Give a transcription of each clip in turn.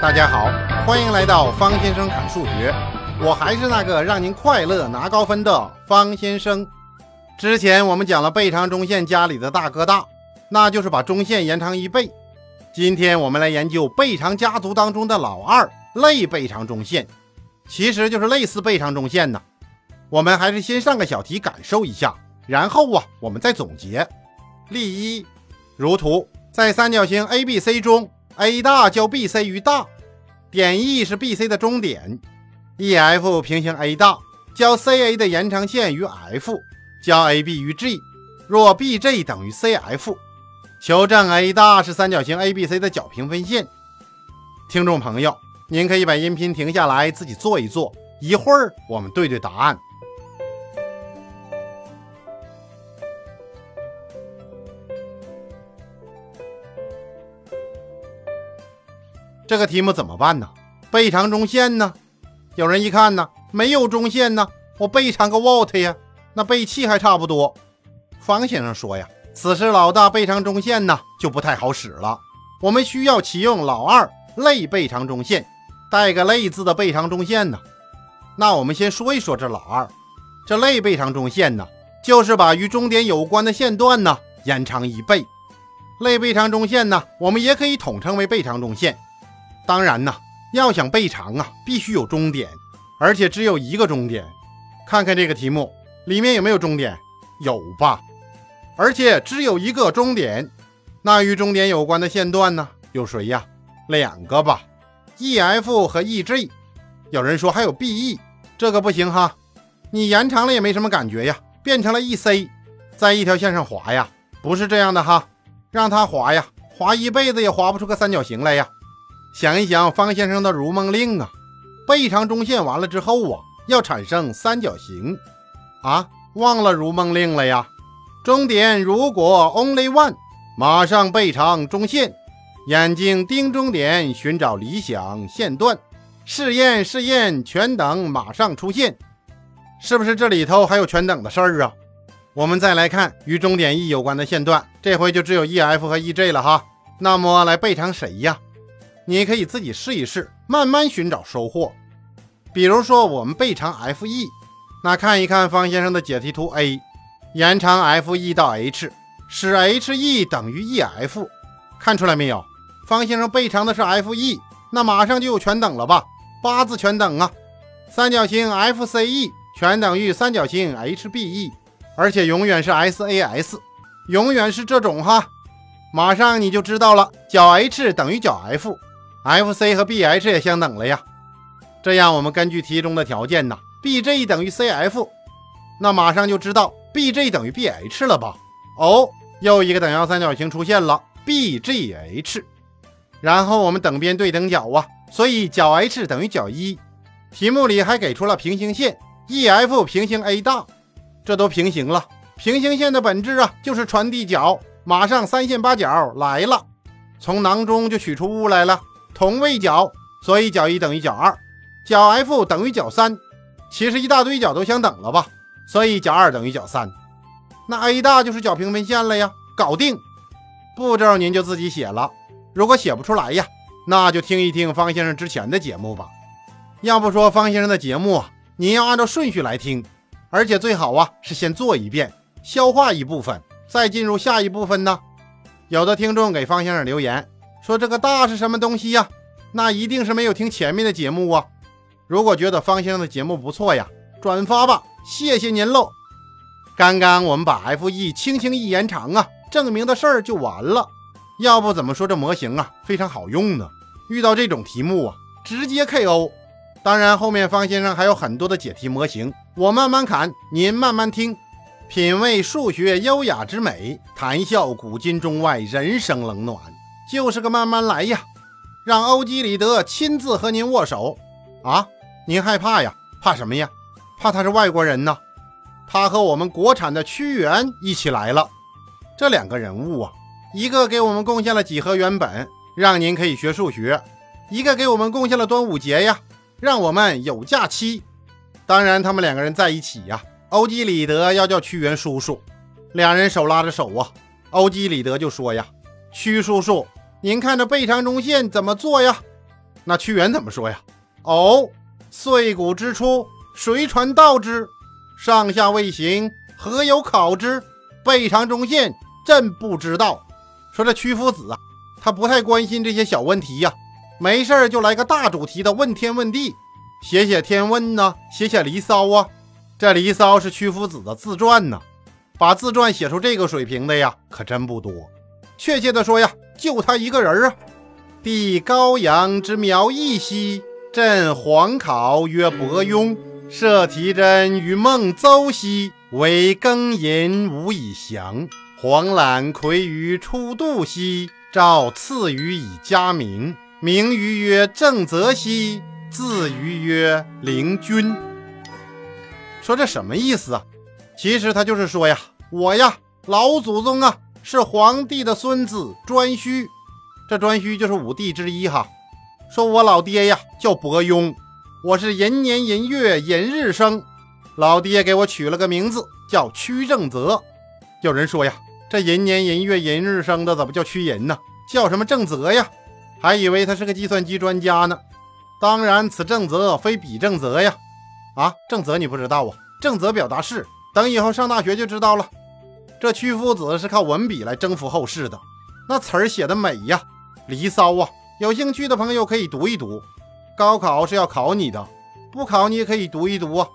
大家好，欢迎来到方先生侃数学，我还是那个让您快乐拿高分的方先生。之前我们讲了倍长中线家里的大哥大，那就是把中线延长一倍。今天我们来研究倍长家族当中的老二类倍长中线，其实就是类似倍长中线呢。我们还是先上个小题感受一下，然后啊，我们再总结。例一，如图，在三角形 ABC 中，A 大交 BC 于大，点 E 是 BC 的中点，EF 平行 A 大，交 CA 的延长线于 F。交 AB 于 G，若 BG 等于 CF，求证 A 大是三角形 ABC 的角平分线。听众朋友，您可以把音频停下来自己做一做，一会儿我们对对答案。这个题目怎么办呢？背长中线呢？有人一看呢，没有中线呢，我背长个 what 呀？那背气还差不多。方先生说呀，此时老大背长中线呢就不太好使了。我们需要启用老二类背长中线，带个类字的背长中线呢。那我们先说一说这老二，这类背长中线呢，就是把与终点有关的线段呢延长一倍。类背长中线呢，我们也可以统称为背长中线。当然呢，要想背长啊，必须有终点，而且只有一个终点。看看这个题目。里面有没有终点？有吧，而且只有一个终点。那与终点有关的线段呢？有谁呀？两个吧，EF 和 EG。有人说还有 BE，这个不行哈。你延长了也没什么感觉呀，变成了 EC，在一条线上划呀，不是这样的哈。让它划呀，划一辈子也划不出个三角形来呀。想一想方先生的如梦令啊，背长中线完了之后啊，要产生三角形。啊，忘了如梦令了呀！终点如果 only one，马上背长中线，眼睛盯终点，寻找理想线段，试验试验，全等马上出现，是不是这里头还有全等的事儿啊？我们再来看与终点 E 有关的线段，这回就只有 EF 和 EG 了哈。那么来背长谁呀？你可以自己试一试，慢慢寻找收获。比如说我们背长 FE。那看一看方先生的解题图 A，延长 FE 到 H，使 HE 等于 EF，看出来没有？方先生背长的是 FE，那马上就有全等了吧？八字全等啊！三角形 FCE 全等于三角形 HBE，而且永远是 SAS，永远是这种哈。马上你就知道了，角 H 等于角 F FC 和 BH 也相等了呀。这样我们根据题中的条件呢？BG 等于 CF，那马上就知道 BG 等于 BH 了吧？哦，又一个等腰三角形出现了，BGH。然后我们等边对等角啊，所以角 H 等于角一。题目里还给出了平行线，EF 平行 A 大，这都平行了。平行线的本质啊，就是传递角。马上三线八角来了，从囊中就取出物来了，同位角，所以角一等于角二，角 F 等于角三。其实一大堆角都相等了吧，所以角二等于角三，那 A 大就是角平分线了呀，搞定。步骤您就自己写了，如果写不出来呀，那就听一听方先生之前的节目吧。要不说方先生的节目啊，您要按照顺序来听，而且最好啊是先做一遍，消化一部分，再进入下一部分呢。有的听众给方先生留言说这个大是什么东西呀？那一定是没有听前面的节目啊。如果觉得方先生的节目不错呀，转发吧，谢谢您喽。刚刚我们把 FE 轻轻一延长啊，证明的事儿就完了。要不怎么说这模型啊非常好用呢？遇到这种题目啊，直接 KO。当然后面方先生还有很多的解题模型，我慢慢看，您慢慢听，品味数学优雅之美，谈笑古今中外人生冷暖，就是个慢慢来呀。让欧几里德亲自和您握手啊！您害怕呀？怕什么呀？怕他是外国人呢？他和我们国产的屈原一起来了。这两个人物啊，一个给我们贡献了几何原本，让您可以学数学；一个给我们贡献了端午节呀，让我们有假期。当然，他们两个人在一起呀，欧几里德要叫屈原叔叔。两人手拉着手啊，欧几里德就说呀：“屈叔叔，您看这背长中线怎么做呀？”那屈原怎么说呀？哦，碎骨之初，谁传道之？上下未行，何有考之？背长中线，朕不知道。说这屈夫子啊，他不太关心这些小问题呀，没事就来个大主题的问天问地，写写天问呢，写写离骚啊。这离骚是屈夫子的自传呢，把自传写出这个水平的呀，可真不多。确切的说呀，就他一个人啊。帝高阳之苗裔兮，朕皇考曰伯庸。设提真于孟邹兮，为庚寅无以降。黄览魁于初度兮，诏赐予以嘉名。名于曰正则兮，字于曰灵均。说这什么意思啊？其实他就是说呀，我呀，老祖宗啊，是皇帝的孙子颛顼。这颛顼就是五帝之一哈。说我老爹呀，叫伯庸。我是寅年寅月寅日生，老爹给我取了个名字叫屈正则。有人说呀，这寅年寅月寅日生的怎么叫屈寅呢？叫什么正则呀？还以为他是个计算机专家呢。当然，此正则非彼正则呀。啊，正则你不知道啊？正则表达式，等以后上大学就知道了。这屈夫子是靠文笔来征服后世的，那词儿写的美呀，《离骚》啊，有兴趣的朋友可以读一读。高考是要考你的，不考你也可以读一读啊，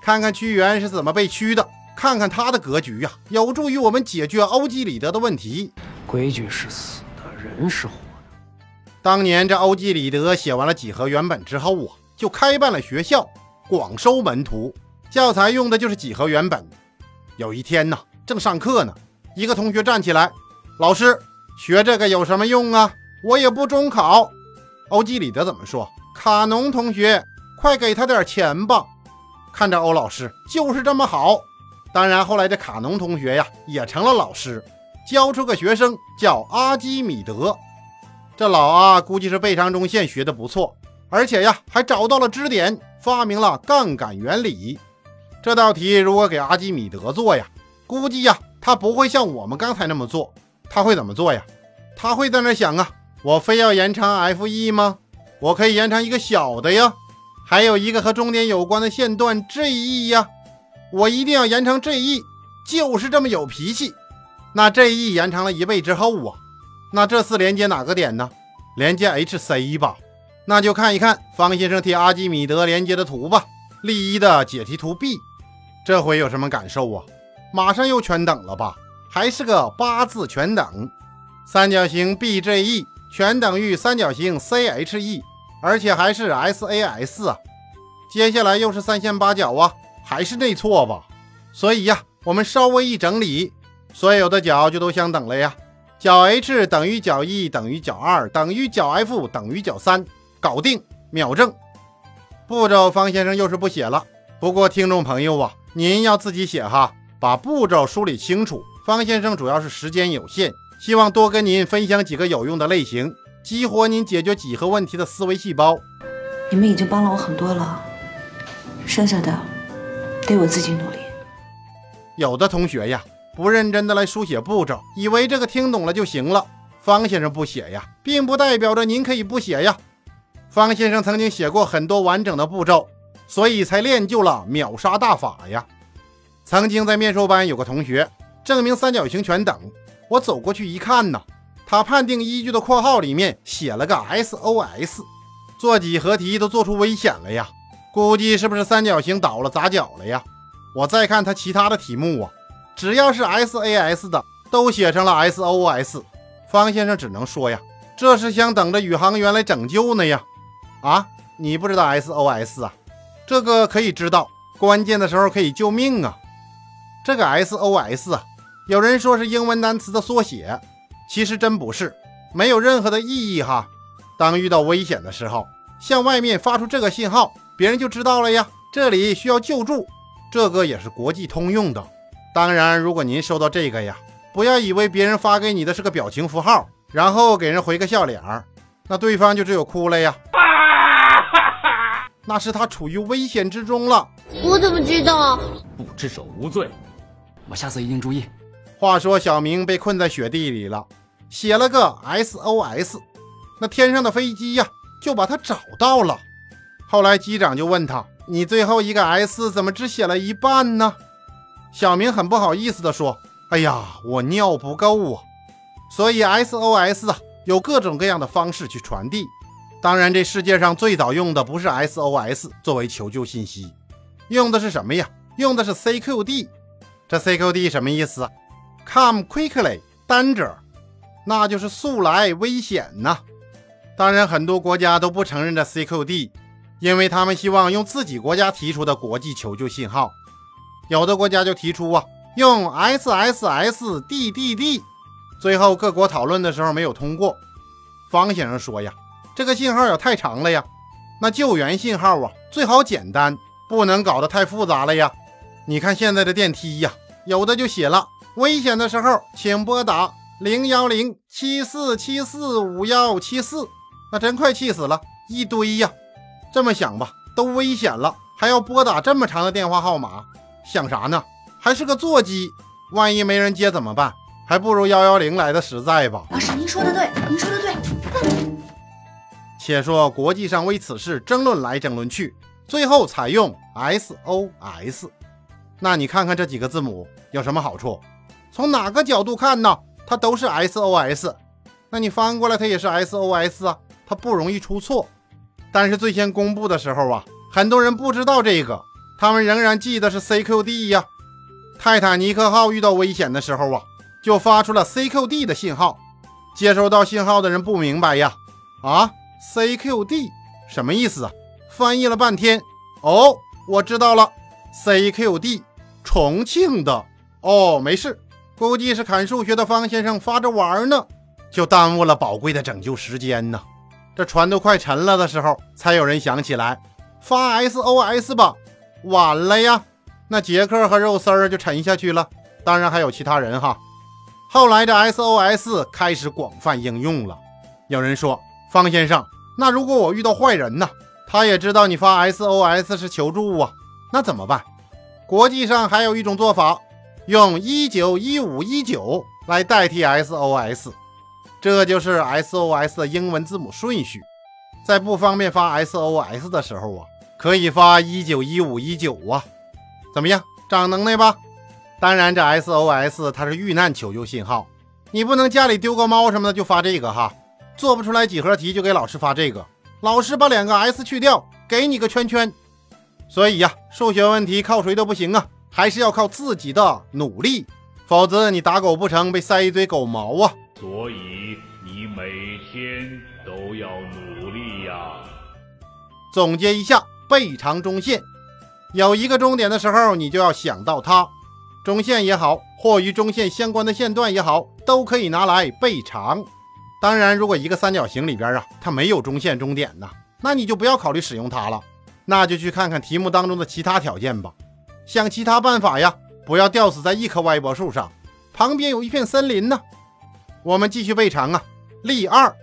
看看屈原是怎么被屈的，看看他的格局呀，有助于我们解决欧几里得的问题。规矩是死的，人是活的。当年这欧几里得写完了几何原本之后啊，就开办了学校，广收门徒，教材用的就是几何原本。有一天呢，正上课呢，一个同学站起来，老师，学这个有什么用啊？我也不中考。欧几里得怎么说？卡农同学，快给他点钱吧！看着欧老师就是这么好。当然，后来这卡农同学呀，也成了老师，教出个学生叫阿基米德。这老阿估计是背肠中线学的不错，而且呀，还找到了支点，发明了杠杆原理。这道题如果给阿基米德做呀，估计呀，他不会像我们刚才那么做。他会怎么做呀？他会在那想啊，我非要延长 F E 吗？我可以延长一个小的呀，还有一个和终点有关的线段 GE 呀，我一定要延长 GE，就是这么有脾气。那 GE 延长了一倍之后啊，那这次连接哪个点呢？连接 HC 吧。那就看一看方先生替阿基米德连接的图吧。例一的解题图 B，这回有什么感受啊？马上又全等了吧？还是个八字全等，三角形 BGE 全等于三角形 CHE。而且还是 SAS 啊，接下来又是三线八角啊，还是内错吧？所以呀，我们稍微一整理，所有的角就都相等了呀。角 H 等于角 E 等于角二等于角 F 等于角三，搞定，秒正。步骤方先生又是不写了，不过听众朋友啊，您要自己写哈，把步骤梳理清楚。方先生主要是时间有限，希望多跟您分享几个有用的类型。激活您解决几何问题的思维细胞。你们已经帮了我很多了，剩下的得我自己努力。有的同学呀，不认真的来书写步骤，以为这个听懂了就行了。方先生不写呀，并不代表着您可以不写呀。方先生曾经写过很多完整的步骤，所以才练就了秒杀大法呀。曾经在面授班有个同学证明三角形全等，我走过去一看呢。他判定依据的括号里面写了个 SOS，做几何题都做出危险了呀！估计是不是三角形倒了砸脚了呀？我再看他其他的题目啊，只要是 SAS 的都写成了 SOS。方先生只能说呀，这是想等着宇航员来拯救呢呀！啊，你不知道 SOS 啊？这个可以知道，关键的时候可以救命啊！这个 SOS 啊，有人说是英文单词的缩写。其实真不是，没有任何的意义哈。当遇到危险的时候，向外面发出这个信号，别人就知道了呀。这里需要救助，这个也是国际通用的。当然，如果您收到这个呀，不要以为别人发给你的是个表情符号，然后给人回个笑脸儿，那对方就只有哭了呀。那是他处于危险之中了。我怎么知道？不知者无罪，我下次一定注意。话说小明被困在雪地里了。写了个 SOS，那天上的飞机呀，就把他找到了。后来机长就问他：“你最后一个 S 怎么只写了一半呢？”小明很不好意思地说：“哎呀，我尿不够啊。”所以 SOS 啊，有各种各样的方式去传递。当然，这世界上最早用的不是 SOS 作为求救信息，用的是什么呀？用的是 CQD。这 CQD 什么意思？Come quickly, danger，那就是速来，危险呐。当然，很多国家都不承认这 CQD。因为他们希望用自己国家提出的国际求救信号，有的国家就提出啊，用 SSSDDD，最后各国讨论的时候没有通过。方先生说呀，这个信号也太长了呀，那救援信号啊最好简单，不能搞得太复杂了呀。你看现在的电梯呀，有的就写了，危险的时候请拨打零幺零七四七四五幺七四，那真快气死了，一堆呀。这么想吧，都危险了，还要拨打这么长的电话号码，想啥呢？还是个座机，万一没人接怎么办？还不如幺幺零来的实在吧。老师，您说的对，您说的对。且说国际上为此事争论来争论去，最后采用 SOS。那你看看这几个字母有什么好处？从哪个角度看呢？它都是 SOS。那你翻过来它也是 SOS 啊，它不容易出错。但是最先公布的时候啊，很多人不知道这个，他们仍然记得是 CQD 呀。泰坦尼克号遇到危险的时候啊，就发出了 CQD 的信号。接收到信号的人不明白呀，啊，CQD 什么意思啊？翻译了半天，哦，我知道了，CQD 重庆的。哦，没事，估计是砍数学的方先生发着玩呢，就耽误了宝贵的拯救时间呢。这船都快沉了的时候，才有人想起来发 SOS 吧。晚了呀，那杰克和肉丝儿就沉下去了。当然还有其他人哈。后来这 SOS 开始广泛应用了。有人说，方先生，那如果我遇到坏人呢？他也知道你发 SOS 是求助啊，那怎么办？国际上还有一种做法，用一九一五一九来代替 SOS。这就是 SOS 的英文字母顺序，在不方便发 SOS 的时候啊，可以发一九一五一九啊，怎么样，长能耐吧？当然，这 SOS 它是遇难求救信号，你不能家里丢个猫什么的就发这个哈，做不出来几何题就给老师发这个，老师把两个 S 去掉，给你个圈圈。所以呀，数学问题靠谁都不行啊，还是要靠自己的努力，否则你打狗不成，被塞一堆狗毛啊。所以你每天都要努力呀。总结一下，背长中线，有一个终点的时候，你就要想到它。中线也好，或与中线相关的线段也好，都可以拿来背长。当然，如果一个三角形里边啊，它没有中线终点呢，那你就不要考虑使用它了，那就去看看题目当中的其他条件吧，想其他办法呀，不要吊死在一棵歪脖树上，旁边有一片森林呢。我们继续背长啊，例二，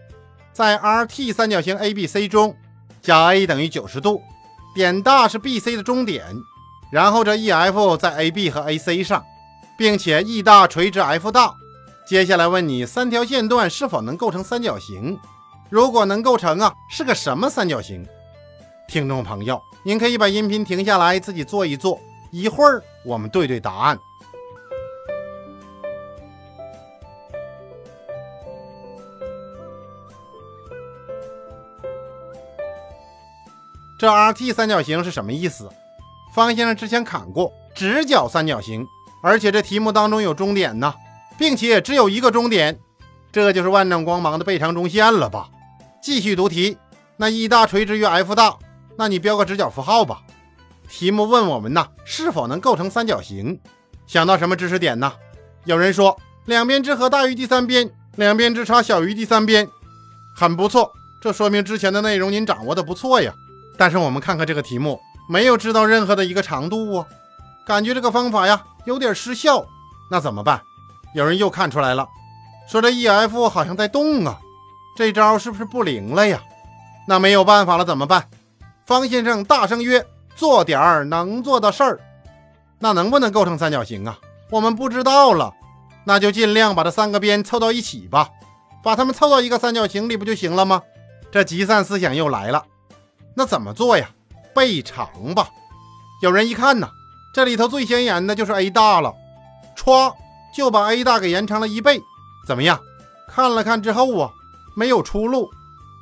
在 RT 三角形 ABC 中，角 A 等于九十度，点大是 BC 的中点，然后这 EF 在 AB 和 AC 上，并且 E 大垂直 F 大。接下来问你三条线段是否能构成三角形？如果能构成啊，是个什么三角形？听众朋友，您可以把音频停下来自己做一做，一会儿我们对对答案。这 RT 三角形是什么意思？方先生之前砍过直角三角形，而且这题目当中有终点呢，并且只有一个终点，这就是万丈光芒的倍长中线了吧？继续读题，那 E 大垂直于 F 大，那你标个直角符号吧。题目问我们呢，是否能构成三角形？想到什么知识点呢？有人说两边之和大于第三边，两边之差小于第三边，很不错，这说明之前的内容您掌握的不错呀。但是我们看看这个题目，没有知道任何的一个长度啊，感觉这个方法呀有点失效。那怎么办？有人又看出来了，说这 EF 好像在动啊，这招是不是不灵了呀？那没有办法了，怎么办？方先生大声曰：“做点儿能做的事儿。”那能不能构成三角形啊？我们不知道了，那就尽量把这三个边凑到一起吧，把它们凑到一个三角形里不就行了吗？这集散思想又来了，那怎么做呀？倍长吧。有人一看呢，这里头最显眼的就是 a 大了，歘就把 a 大给延长了一倍。怎么样？看了看之后啊，没有出路。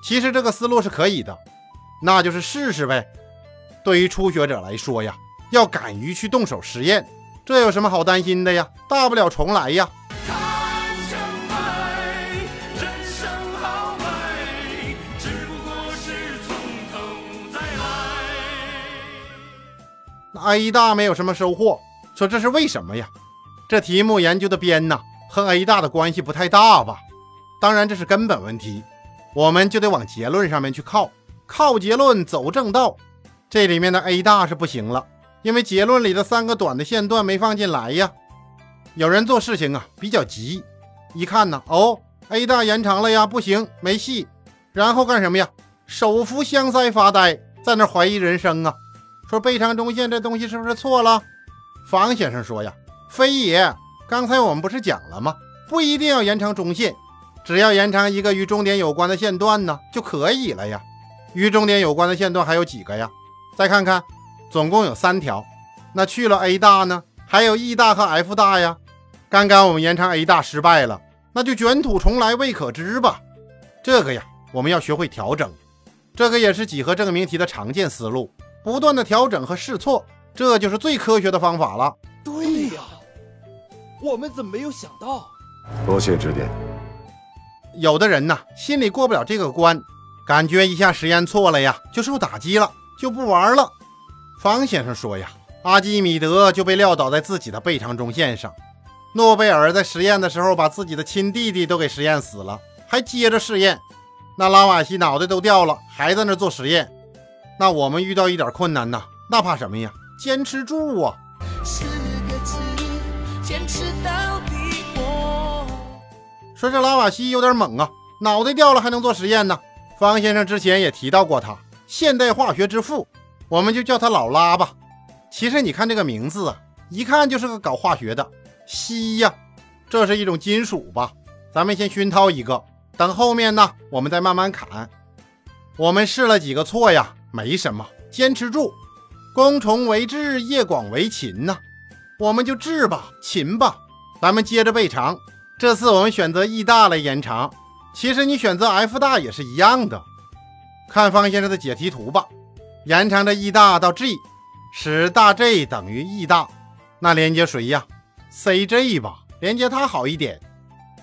其实这个思路是可以的，那就是试试呗。对于初学者来说呀，要敢于去动手实验，这有什么好担心的呀？大不了重来呀。那 A 大没有什么收获，说这是为什么呀？这题目研究的边呢，和 A 大的关系不太大吧？当然这是根本问题，我们就得往结论上面去靠，靠结论走正道。这里面的 A 大是不行了，因为结论里的三个短的线段没放进来呀。有人做事情啊比较急，一看呢，哦，A 大延长了呀，不行，没戏。然后干什么呀？手扶香腮发呆，在那怀疑人生啊。说背长中线这东西是不是错了？方先生说呀，非也。刚才我们不是讲了吗？不一定要延长中线，只要延长一个与终点有关的线段呢就可以了呀。与终点有关的线段还有几个呀？再看看，总共有三条。那去了 A 大呢？还有 E 大和 F 大呀。刚刚我们延长 A 大失败了，那就卷土重来，未可知吧？这个呀，我们要学会调整。这个也是几何证明题的常见思路。不断的调整和试错，这就是最科学的方法了。对呀，我们怎么没有想到？多谢指点。有的人呢，心里过不了这个关，感觉一下实验错了呀，就受打击了，就不玩了。方先生说呀，阿基米德就被撂倒在自己的背长中线上，诺贝尔在实验的时候把自己的亲弟弟都给实验死了，还接着试验。那拉瓦锡脑袋都掉了，还在那做实验。那我们遇到一点困难呢，那怕什么呀？坚持住啊！是个坚持到帝国说这拉瓦锡有点猛啊，脑袋掉了还能做实验呢。方先生之前也提到过他，现代化学之父，我们就叫他老拉吧。其实你看这个名字啊，一看就是个搞化学的。锡呀，这是一种金属吧？咱们先熏陶一个，等后面呢，我们再慢慢砍。我们试了几个错呀？没什么，坚持住。公虫为智，叶广为勤呐，我们就治吧，勤吧。咱们接着背长，这次我们选择 E 大来延长。其实你选择 F 大也是一样的。看方先生的解题图吧，延长的 E 大到 G，使大 G 等于 E 大，那连接谁呀？CG 吧，连接它好一点。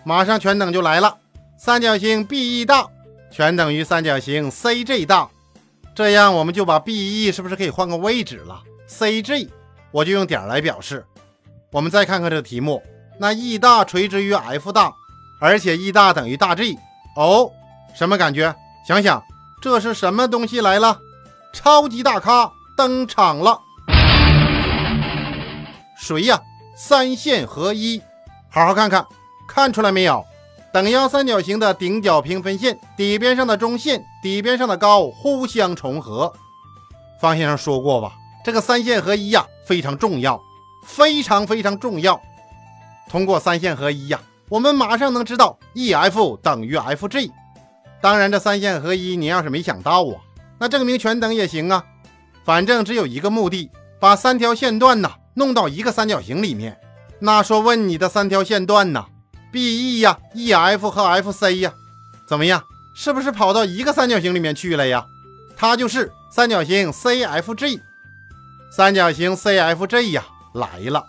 马上全等就来了，三角形 BE 大全等于三角形 CG 大。这样我们就把 BE 是不是可以换个位置了？CG 我就用点来表示。我们再看看这个题目，那 E 大垂直于 F 大，而且 E 大等于大 G。哦，什么感觉？想想这是什么东西来了？超级大咖登场了！谁呀？三线合一，好好看看，看出来没有？等腰三角形的顶角平分线底边上的中线底边上的高互相重合。方先生说过吧，这个三线合一呀非常重要，非常非常重要。通过三线合一呀，我们马上能知道 EF 等于 FG。当然，这三线合一你要是没想到啊，那证明全等也行啊。反正只有一个目的，把三条线段呐弄到一个三角形里面。那说问你的三条线段呢？B E 呀，E F 和 F C 呀，怎么样？是不是跑到一个三角形里面去了呀？它就是三角形 C F G，三角形 C F G 呀来了。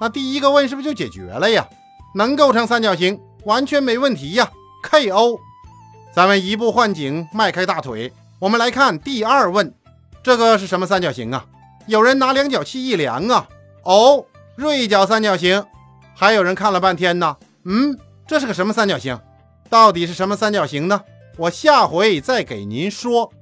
那第一个问是不是就解决了呀？能构成三角形，完全没问题呀。K O，咱们移步换景，迈开大腿，我们来看第二问，这个是什么三角形啊？有人拿量角器一量啊，哦，锐角三角形。还有人看了半天呢。嗯，这是个什么三角形？到底是什么三角形呢？我下回再给您说。